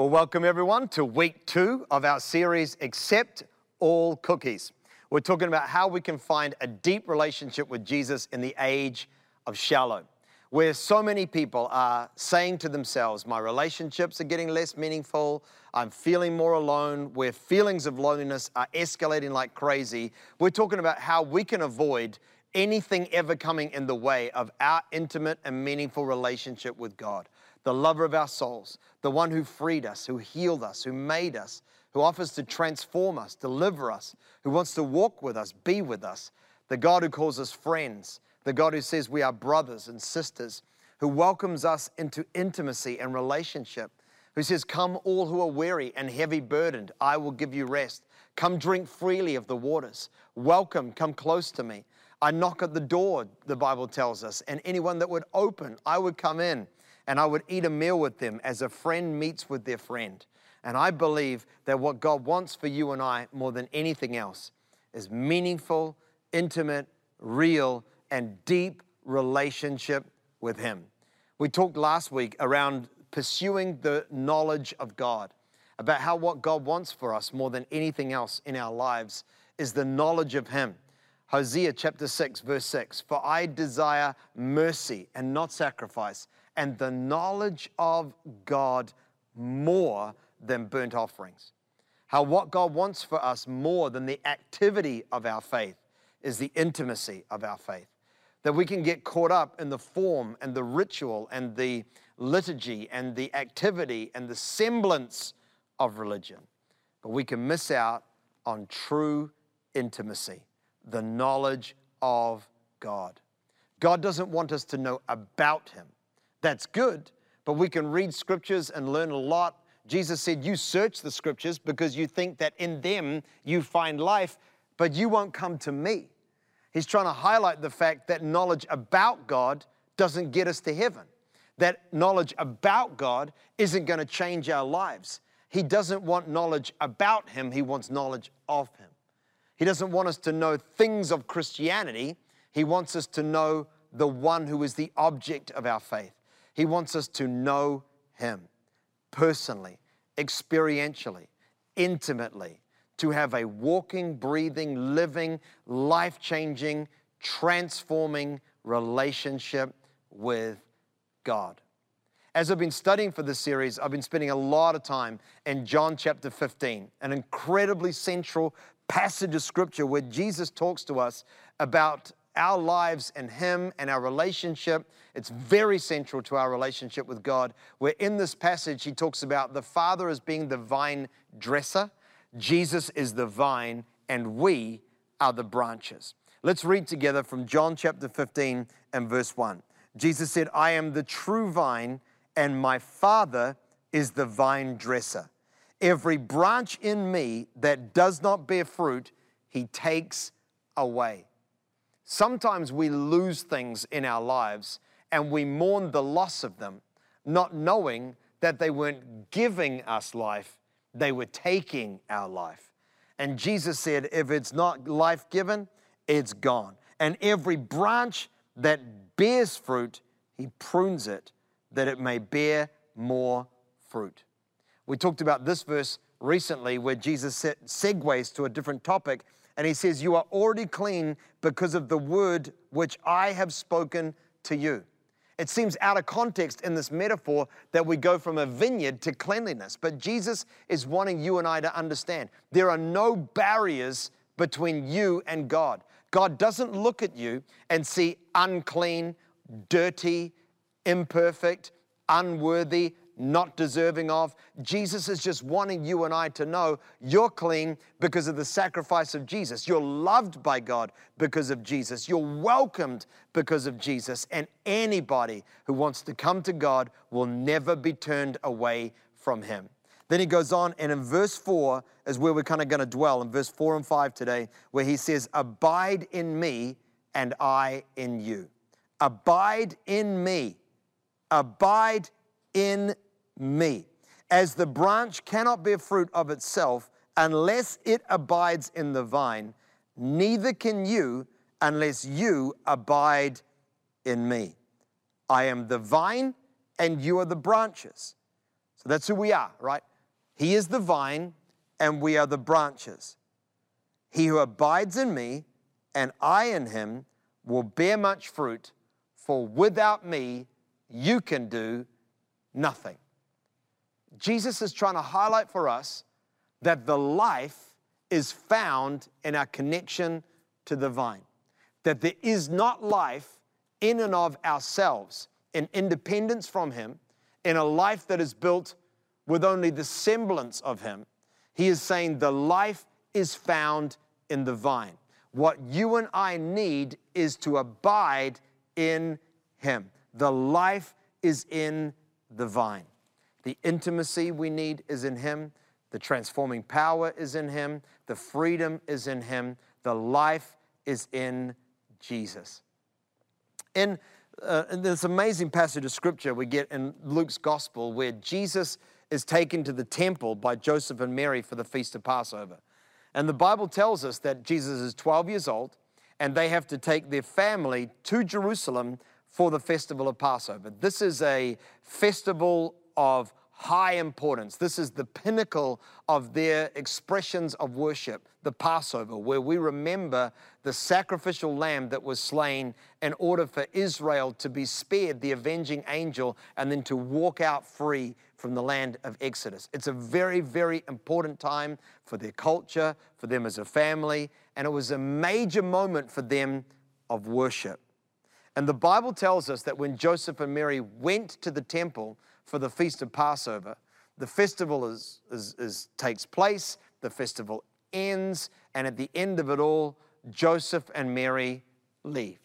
Well, welcome everyone to week two of our series, Accept All Cookies. We're talking about how we can find a deep relationship with Jesus in the age of shallow, where so many people are saying to themselves, My relationships are getting less meaningful, I'm feeling more alone, where feelings of loneliness are escalating like crazy. We're talking about how we can avoid anything ever coming in the way of our intimate and meaningful relationship with God the lover of our souls, the one who freed us, who healed us, who made us, who offers to transform us, deliver us, who wants to walk with us, be with us, the God who calls us friends, the God who says we are brothers and sisters, who welcomes us into intimacy and relationship, who says, Come, all who are weary and heavy burdened, I will give you rest. Come drink freely of the waters. Welcome, come close to me. I knock at the door, the Bible tells us, and anyone that would open, I would come in and I would eat a meal with them as a friend meets with their friend. And I believe that what God wants for you and I more than anything else is meaningful, intimate, real, and deep relationship with Him. We talked last week around pursuing the knowledge of God, about how what God wants for us more than anything else in our lives is the knowledge of Him. Hosea chapter 6, verse 6 For I desire mercy and not sacrifice and the knowledge of God more than burnt offerings. How what God wants for us more than the activity of our faith is the intimacy of our faith. That we can get caught up in the form and the ritual and the liturgy and the activity and the semblance of religion. But we can miss out on true intimacy, the knowledge of God. God doesn't want us to know about Him. That's good, but we can read scriptures and learn a lot. Jesus said, You search the scriptures because you think that in them you find life, but you won't come to me. He's trying to highlight the fact that knowledge about God doesn't get us to heaven, that knowledge about God isn't going to change our lives. He doesn't want knowledge about Him, He wants knowledge of Him. He doesn't want us to know things of Christianity, He wants us to know the one who is the object of our faith. He wants us to know Him personally, experientially, intimately, to have a walking, breathing, living, life changing, transforming relationship with God. As I've been studying for this series, I've been spending a lot of time in John chapter 15, an incredibly central passage of scripture where Jesus talks to us about our lives and Him and our relationship. It's very central to our relationship with God. Where in this passage, He talks about the Father as being the vine dresser, Jesus is the vine, and we are the branches. Let's read together from John chapter 15 and verse 1. Jesus said, I am the true vine, and my Father is the vine dresser. Every branch in me that does not bear fruit, he takes away. Sometimes we lose things in our lives and we mourn the loss of them, not knowing that they weren't giving us life, they were taking our life. And Jesus said, if it's not life given, it's gone. And every branch that bears fruit, he prunes it that it may bear more fruit. We talked about this verse recently where Jesus segues to a different topic and he says, You are already clean because of the word which I have spoken to you. It seems out of context in this metaphor that we go from a vineyard to cleanliness, but Jesus is wanting you and I to understand there are no barriers between you and God. God doesn't look at you and see unclean, dirty, imperfect, unworthy, not deserving of. Jesus is just wanting you and I to know you're clean because of the sacrifice of Jesus. You're loved by God because of Jesus. You're welcomed because of Jesus. And anybody who wants to come to God will never be turned away from Him. Then he goes on, and in verse 4 is where we're kind of going to dwell, in verse 4 and 5 today, where he says, Abide in me, and I in you. Abide in me. Abide in me. As the branch cannot bear fruit of itself unless it abides in the vine, neither can you unless you abide in me. I am the vine and you are the branches. So that's who we are, right? He is the vine, and we are the branches. He who abides in me, and I in him, will bear much fruit, for without me, you can do nothing. Jesus is trying to highlight for us that the life is found in our connection to the vine, that there is not life in and of ourselves in independence from Him, in a life that is built with only the semblance of Him. He is saying the life is found in the vine. What you and I need is to abide in Him. The life is in the vine. The intimacy we need is in Him. The transforming power is in Him. The freedom is in Him. The life is in Jesus. In, uh, in this amazing passage of scripture we get in Luke's gospel where Jesus is taken to the temple by Joseph and Mary for the feast of Passover. And the Bible tells us that Jesus is 12 years old and they have to take their family to Jerusalem for the festival of Passover. This is a festival of high importance. This is the pinnacle of their expressions of worship, the Passover, where we remember the sacrificial lamb that was slain in order for Israel to be spared the avenging angel and then to walk out free from the land of Exodus. It's a very, very important time for their culture, for them as a family, and it was a major moment for them of worship. And the Bible tells us that when Joseph and Mary went to the temple, for the Feast of Passover. The festival is, is, is, takes place, the festival ends, and at the end of it all, Joseph and Mary leave.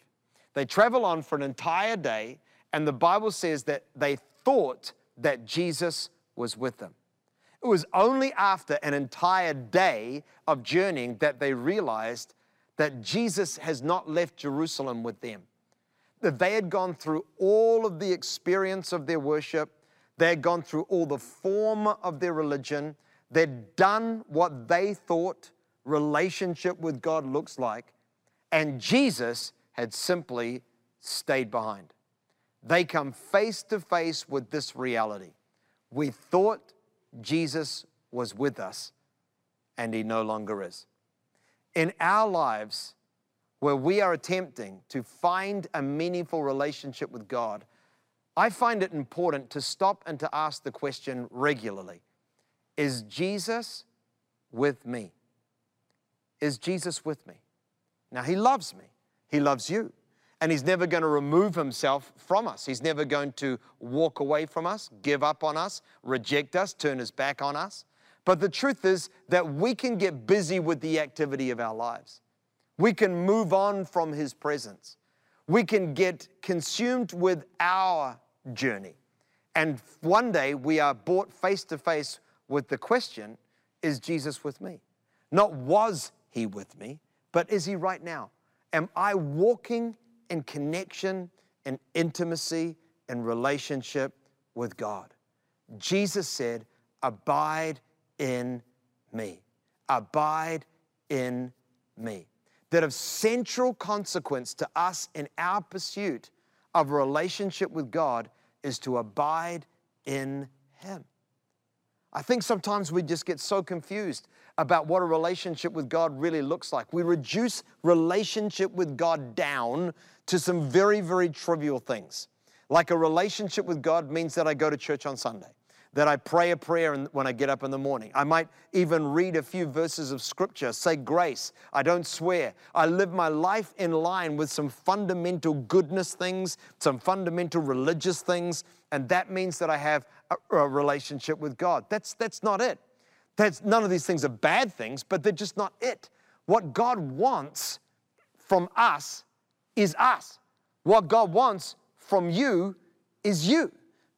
They travel on for an entire day, and the Bible says that they thought that Jesus was with them. It was only after an entire day of journeying that they realized that Jesus has not left Jerusalem with them. That they had gone through all of the experience of their worship, they had gone through all the form of their religion. They'd done what they thought relationship with God looks like. And Jesus had simply stayed behind. They come face to face with this reality. We thought Jesus was with us, and he no longer is. In our lives, where we are attempting to find a meaningful relationship with God, I find it important to stop and to ask the question regularly Is Jesus with me? Is Jesus with me? Now, He loves me, He loves you. And he's never going to remove himself from us. He's never going to walk away from us, give up on us, reject us, turn his back on us. But the truth is that we can get busy with the activity of our lives. We can move on from his presence. We can get consumed with our journey. And one day we are brought face to face with the question Is Jesus with me? Not was he with me, but is he right now? Am I walking in connection and intimacy and relationship with God? Jesus said, Abide in me. Abide in me. That of central consequence to us in our pursuit of a relationship with God is to abide in Him. I think sometimes we just get so confused about what a relationship with God really looks like. We reduce relationship with God down to some very, very trivial things. Like a relationship with God means that I go to church on Sunday that I pray a prayer when I get up in the morning. I might even read a few verses of scripture, say grace. I don't swear. I live my life in line with some fundamental goodness things, some fundamental religious things, and that means that I have a, a relationship with God. That's, that's not it. That's, none of these things are bad things, but they're just not it. What God wants from us is us. What God wants from you is you.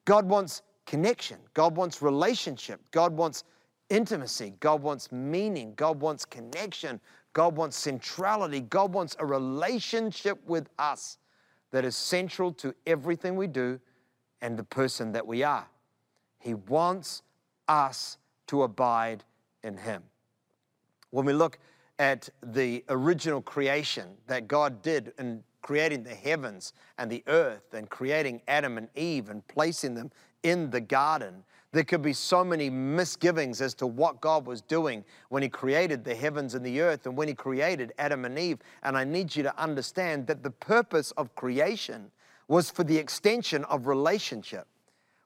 God wants connection. God wants relationship. God wants intimacy. God wants meaning. God wants connection. God wants centrality. God wants a relationship with us that is central to everything we do and the person that we are. He wants us to abide in Him. When we look at the original creation that God did in creating the heavens and the earth and creating Adam and Eve and placing them in the garden, There could be so many misgivings as to what God was doing when He created the heavens and the earth and when He created Adam and Eve. And I need you to understand that the purpose of creation was for the extension of relationship.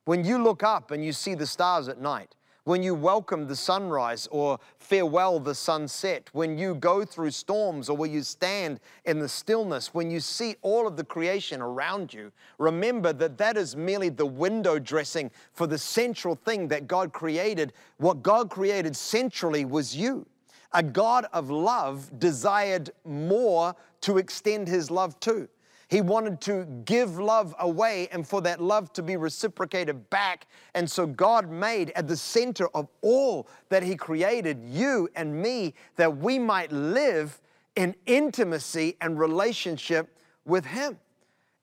When you look up and you see the stars at night, when you welcome the sunrise or farewell the sunset, when you go through storms or when you stand in the stillness, when you see all of the creation around you, remember that that is merely the window dressing for the central thing that God created. What God created centrally was you. A God of love desired more to extend his love to. He wanted to give love away and for that love to be reciprocated back. And so God made at the center of all that He created, you and me, that we might live in intimacy and relationship with Him.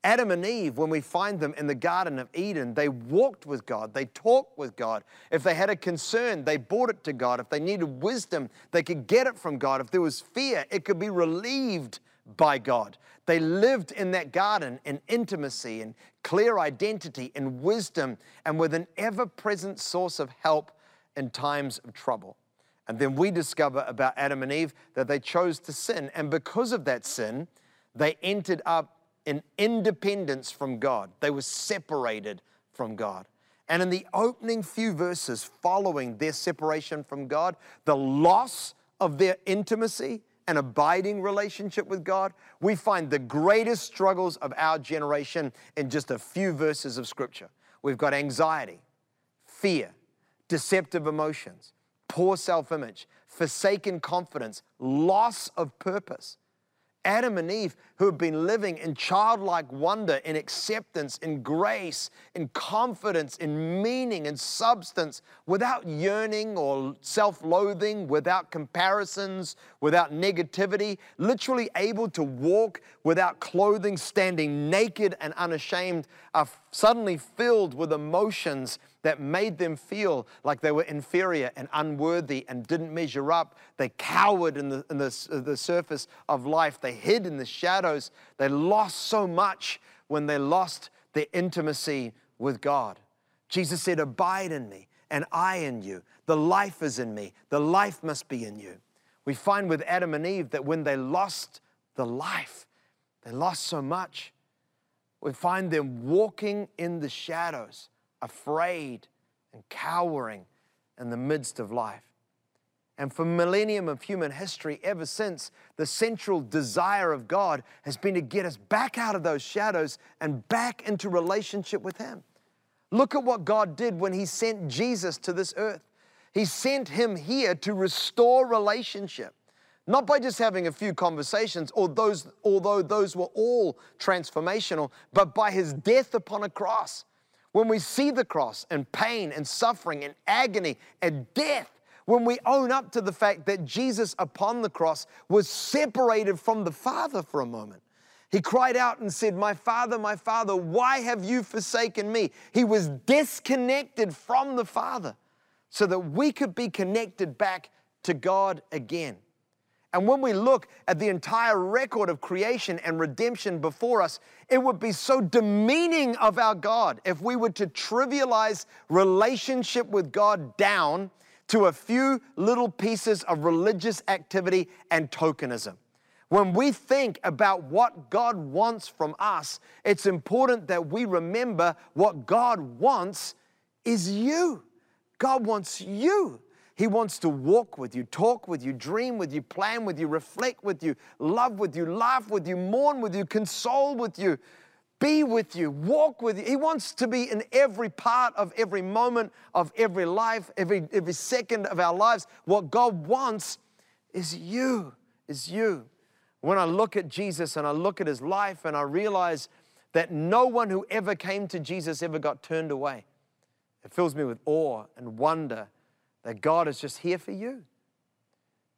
Adam and Eve, when we find them in the Garden of Eden, they walked with God, they talked with God. If they had a concern, they brought it to God. If they needed wisdom, they could get it from God. If there was fear, it could be relieved by God. They lived in that garden in intimacy and clear identity and wisdom and with an ever present source of help in times of trouble. And then we discover about Adam and Eve that they chose to sin. And because of that sin, they entered up in independence from God. They were separated from God. And in the opening few verses following their separation from God, the loss of their intimacy an abiding relationship with God, we find the greatest struggles of our generation in just a few verses of Scripture. We've got anxiety, fear, deceptive emotions, poor self image, forsaken confidence, loss of purpose. Adam and Eve, who have been living in childlike wonder, in acceptance, in grace, in confidence, in meaning, in substance, without yearning or self loathing, without comparisons, without negativity, literally able to walk without clothing, standing naked and unashamed, are suddenly filled with emotions that made them feel like they were inferior and unworthy and didn't measure up. They cowered in the, in the, the surface of life. They hid in the shadows. They lost so much when they lost their intimacy with God. Jesus said, Abide in me, and I in you. The life is in me. The life must be in you. We find with Adam and Eve that when they lost the life, they lost so much. We find them walking in the shadows afraid and cowering in the midst of life. And for millennium of human history, ever since, the central desire of God has been to get us back out of those shadows and back into relationship with Him. Look at what God did when He sent Jesus to this earth. He sent Him here to restore relationship, not by just having a few conversations, or those, although those were all transformational, but by His death upon a cross. When we see the cross and pain and suffering and agony and death, when we own up to the fact that Jesus upon the cross was separated from the Father for a moment. He cried out and said, My Father, my Father, why have you forsaken me? He was disconnected from the Father so that we could be connected back to God again. And when we look at the entire record of creation and redemption before us, it would be so demeaning of our God if we were to trivialize relationship with God down to a few little pieces of religious activity and tokenism. When we think about what God wants from us, it's important that we remember what God wants is you. God wants you. He wants to walk with you, talk with you, dream with you, plan with you, reflect with you, love with you, laugh with you, mourn with you, console with you, be with you, walk with you. He wants to be in every part of every moment of every life, every, every second of our lives. What God wants is you, is you. When I look at Jesus and I look at his life and I realize that no one who ever came to Jesus ever got turned away, it fills me with awe and wonder that God is just here for you.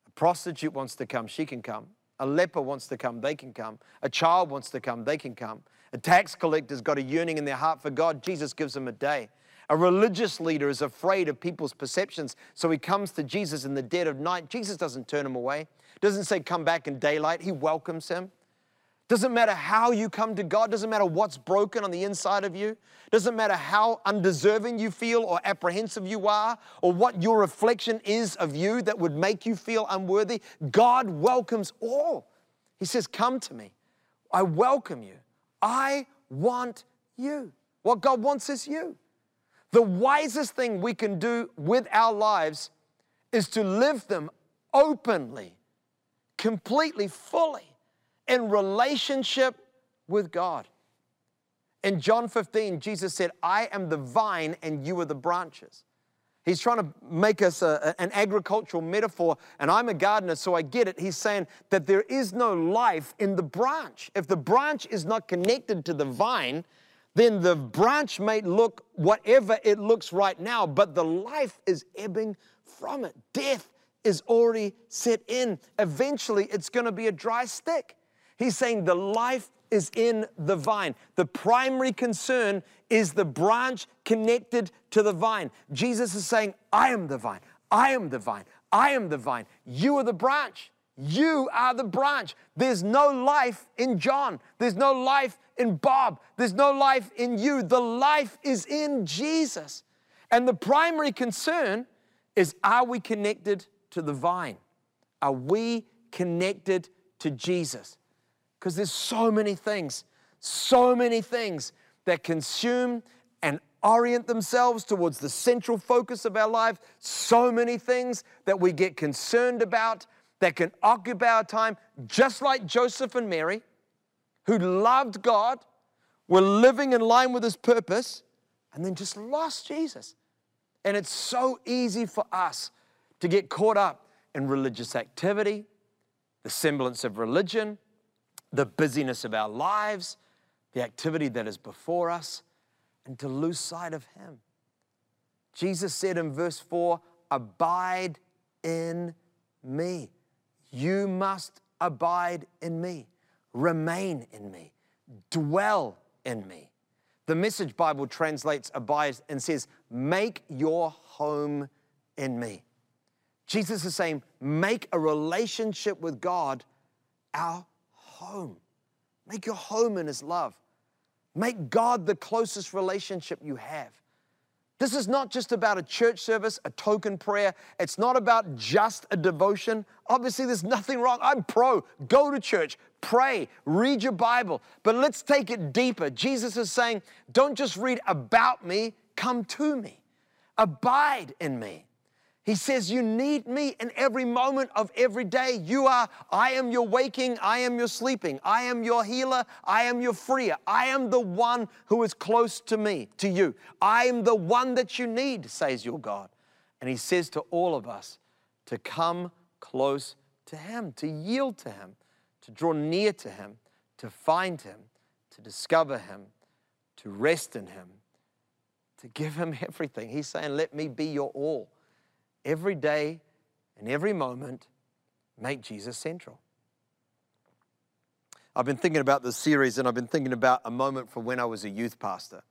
A prostitute wants to come, she can come. A leper wants to come, they can come. A child wants to come, they can come. A tax collector's got a yearning in their heart for God, Jesus gives them a day. A religious leader is afraid of people's perceptions, so he comes to Jesus in the dead of night. Jesus doesn't turn him away, doesn't say, Come back in daylight. He welcomes him. Doesn't matter how you come to God, doesn't matter what's broken on the inside of you, doesn't matter how undeserving you feel or apprehensive you are, or what your reflection is of you that would make you feel unworthy. God welcomes all. He says, Come to me. I welcome you. I want you. What God wants is you. The wisest thing we can do with our lives is to live them openly, completely, fully in relationship with God. In John 15, Jesus said, I am the vine and you are the branches. He's trying to make us a, an agricultural metaphor, and I'm a gardener, so I get it. He's saying that there is no life in the branch. If the branch is not connected to the vine, then the branch may look whatever it looks right now, but the life is ebbing from it. Death is already set in. Eventually, it's going to be a dry stick. He's saying the life is in the vine. The primary concern is the branch connected to the vine. Jesus is saying, I am the vine. I am the vine. I am the vine. You are the branch. You are the branch. There's no life in John. There's no life in Bob. There's no life in you. The life is in Jesus. And the primary concern is are we connected to the vine? Are we connected to Jesus? Because there's so many things, so many things that consume and orient themselves towards the central focus of our life, so many things that we get concerned about that can occupy our time, just like Joseph and Mary, who loved God, were living in line with His purpose, and then just lost Jesus. And it's so easy for us to get caught up in religious activity, the semblance of religion, the busyness of our lives, the activity that is before us, and to lose sight of Him. Jesus said in verse 4 Abide in me. You must abide in me, remain in me, dwell in me. The Message Bible translates abide and says, Make your home in me. Jesus is saying, Make a relationship with God our home. Make your home in His love. Make God the closest relationship you have. This is not just about a church service, a token prayer. It's not about just a devotion. Obviously, there's nothing wrong. I'm pro. Go to church, pray, read your Bible. But let's take it deeper. Jesus is saying, don't just read about me, come to me, abide in me. He says, You need me in every moment of every day. You are, I am your waking, I am your sleeping, I am your healer, I am your freer. I am the one who is close to me, to you. I am the one that you need, says your God. And He says to all of us to come close to Him, to yield to Him, to draw near to Him, to find Him, to discover Him, to rest in Him, to give Him everything. He's saying, Let me be your all every day and every moment, make Jesus central. I've been thinking about this series and I've been thinking about a moment from when I was a youth pastor.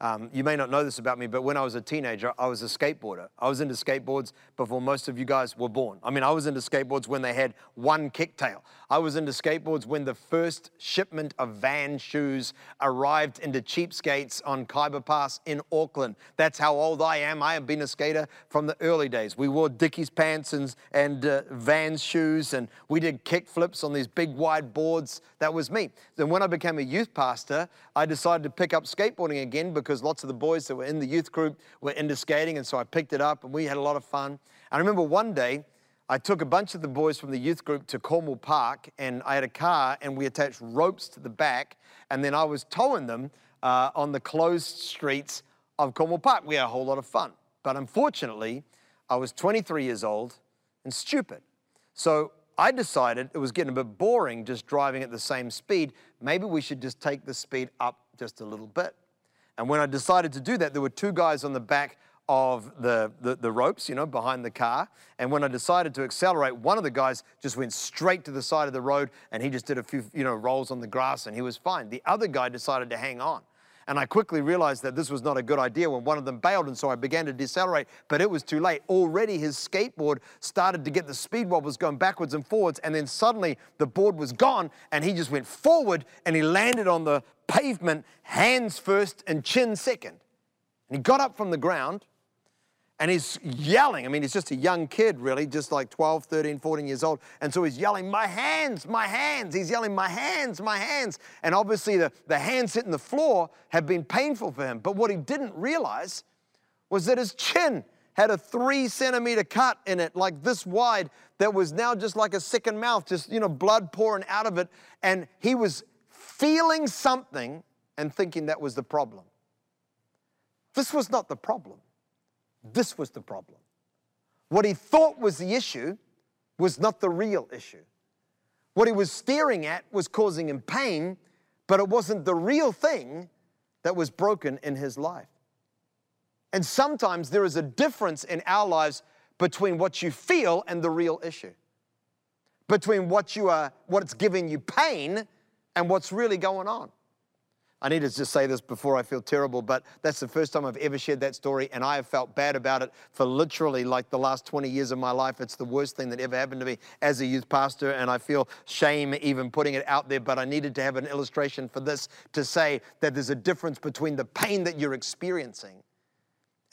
Um, you may not know this about me, but when I was a teenager, I was a skateboarder. I was into skateboards before most of you guys were born. I mean, I was into skateboards when they had one kicktail. I was into skateboards when the first shipment of Vans shoes arrived into cheapskates on Khyber Pass in Auckland. That's how old I am. I have been a skater from the early days. We wore Dickies pants and, and uh, Vans shoes, and we did kick flips on these big wide boards. That was me. Then when I became a youth pastor, I decided to pick up skateboarding again because because lots of the boys that were in the youth group were into skating, and so I picked it up and we had a lot of fun. I remember one day I took a bunch of the boys from the youth group to Cornwall Park, and I had a car and we attached ropes to the back, and then I was towing them uh, on the closed streets of Cornwall Park. We had a whole lot of fun. But unfortunately, I was 23 years old and stupid. So I decided it was getting a bit boring just driving at the same speed. Maybe we should just take the speed up just a little bit. And when I decided to do that, there were two guys on the back of the, the, the, ropes, you know, behind the car. And when I decided to accelerate, one of the guys just went straight to the side of the road and he just did a few, you know, rolls on the grass and he was fine. The other guy decided to hang on. And I quickly realized that this was not a good idea when one of them bailed, and so I began to decelerate, but it was too late. Already his skateboard started to get the speed wobbles going backwards and forwards, and then suddenly the board was gone, and he just went forward and he landed on the pavement, hands first and chin second. And he got up from the ground and he's yelling. I mean, he's just a young kid, really, just like 12, 13, 14 years old. And so he's yelling, My hands, my hands. He's yelling, My hands, my hands. And obviously, the, the hands hitting the floor have been painful for him. But what he didn't realize was that his chin had a three centimeter cut in it, like this wide, that was now just like a second mouth, just, you know, blood pouring out of it. And he was feeling something and thinking that was the problem. This was not the problem. This was the problem. What he thought was the issue was not the real issue. What he was staring at was causing him pain, but it wasn't the real thing that was broken in his life. And sometimes there is a difference in our lives between what you feel and the real issue. Between what you are, what's giving you pain and what's really going on. I need to just say this before I feel terrible, but that's the first time I've ever shared that story, and I have felt bad about it for literally like the last 20 years of my life. It's the worst thing that ever happened to me as a youth pastor, and I feel shame even putting it out there, but I needed to have an illustration for this to say that there's a difference between the pain that you're experiencing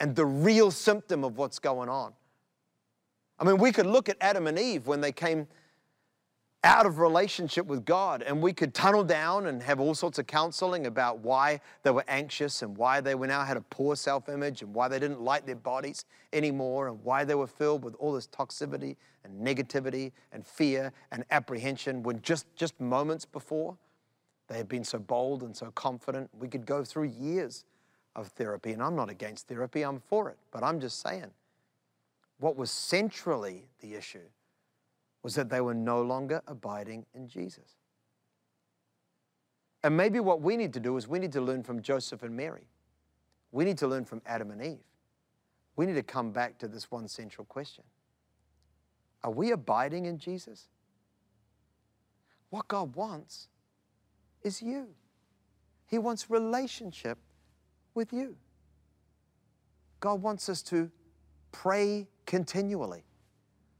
and the real symptom of what's going on. I mean, we could look at Adam and Eve when they came out of relationship with God. And we could tunnel down and have all sorts of counseling about why they were anxious and why they were now had a poor self image and why they didn't like their bodies anymore and why they were filled with all this toxicity and negativity and fear and apprehension when just, just moments before they had been so bold and so confident. We could go through years of therapy. And I'm not against therapy, I'm for it. But I'm just saying, what was centrally the issue was that they were no longer abiding in Jesus. And maybe what we need to do is we need to learn from Joseph and Mary. We need to learn from Adam and Eve. We need to come back to this one central question Are we abiding in Jesus? What God wants is you. He wants relationship with you. God wants us to pray continually.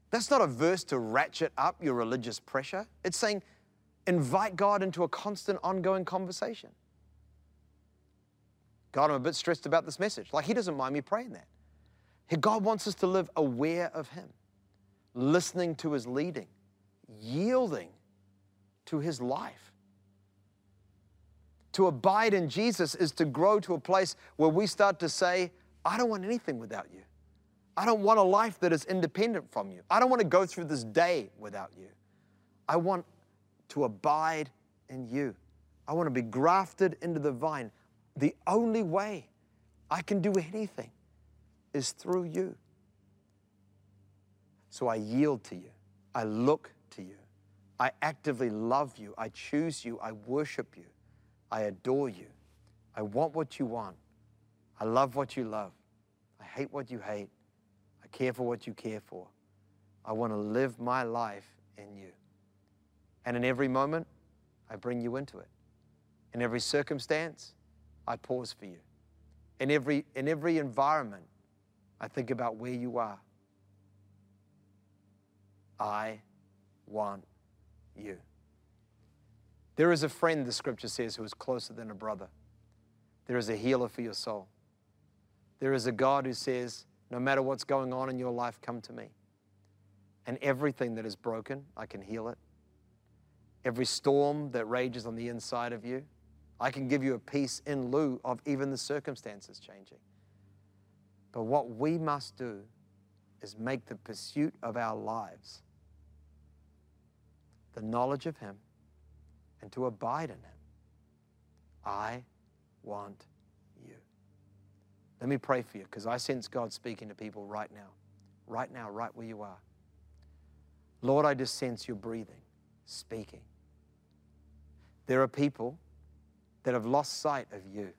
That's not a verse to ratchet up your religious pressure. It's saying invite God into a constant, ongoing conversation. God, I'm a bit stressed about this message. Like, He doesn't mind me praying that. God wants us to live aware of Him, listening to His leading, yielding to His life. To abide in Jesus is to grow to a place where we start to say, I don't want anything without you. I don't want a life that is independent from you. I don't want to go through this day without you. I want to abide in you. I want to be grafted into the vine. The only way I can do anything is through you. So I yield to you. I look to you. I actively love you. I choose you. I worship you. I adore you. I want what you want. I love what you love. I hate what you hate. I care for what you care for. I want to live my life in you. And in every moment, I bring you into it. In every circumstance, I pause for you. In every, in every environment, I think about where you are. I want you. There is a friend, the scripture says, who is closer than a brother. There is a healer for your soul. There is a God who says, no matter what's going on in your life, come to me. And everything that is broken, I can heal it. Every storm that rages on the inside of you, I can give you a peace in lieu of even the circumstances changing. But what we must do is make the pursuit of our lives the knowledge of Him and to abide in Him. I want let me pray for you because I sense God speaking to people right now, right now, right where you are. Lord, I just sense your breathing, speaking. There are people that have lost sight of you,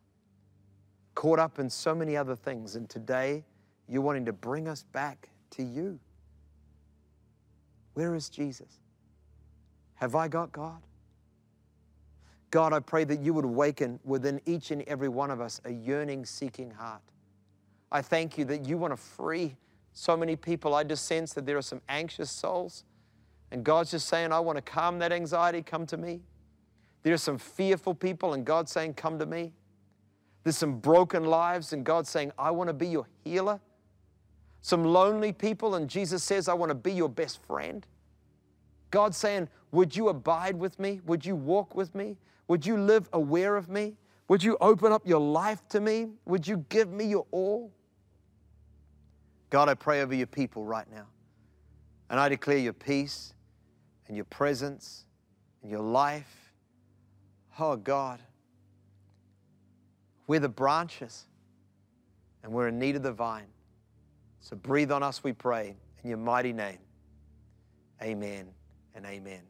caught up in so many other things, and today you're wanting to bring us back to you. Where is Jesus? Have I got God? God, I pray that you would awaken within each and every one of us a yearning, seeking heart. I thank you that you want to free so many people. I just sense that there are some anxious souls. And God's just saying, I want to calm that anxiety, come to me. There are some fearful people, and God's saying, Come to me. There's some broken lives, and God's saying, I want to be your healer. Some lonely people, and Jesus says, I want to be your best friend. God's saying, Would you abide with me? Would you walk with me? Would you live aware of me? Would you open up your life to me? Would you give me your all? God, I pray over your people right now. And I declare your peace and your presence and your life. Oh, God, we're the branches and we're in need of the vine. So breathe on us, we pray, in your mighty name. Amen and amen.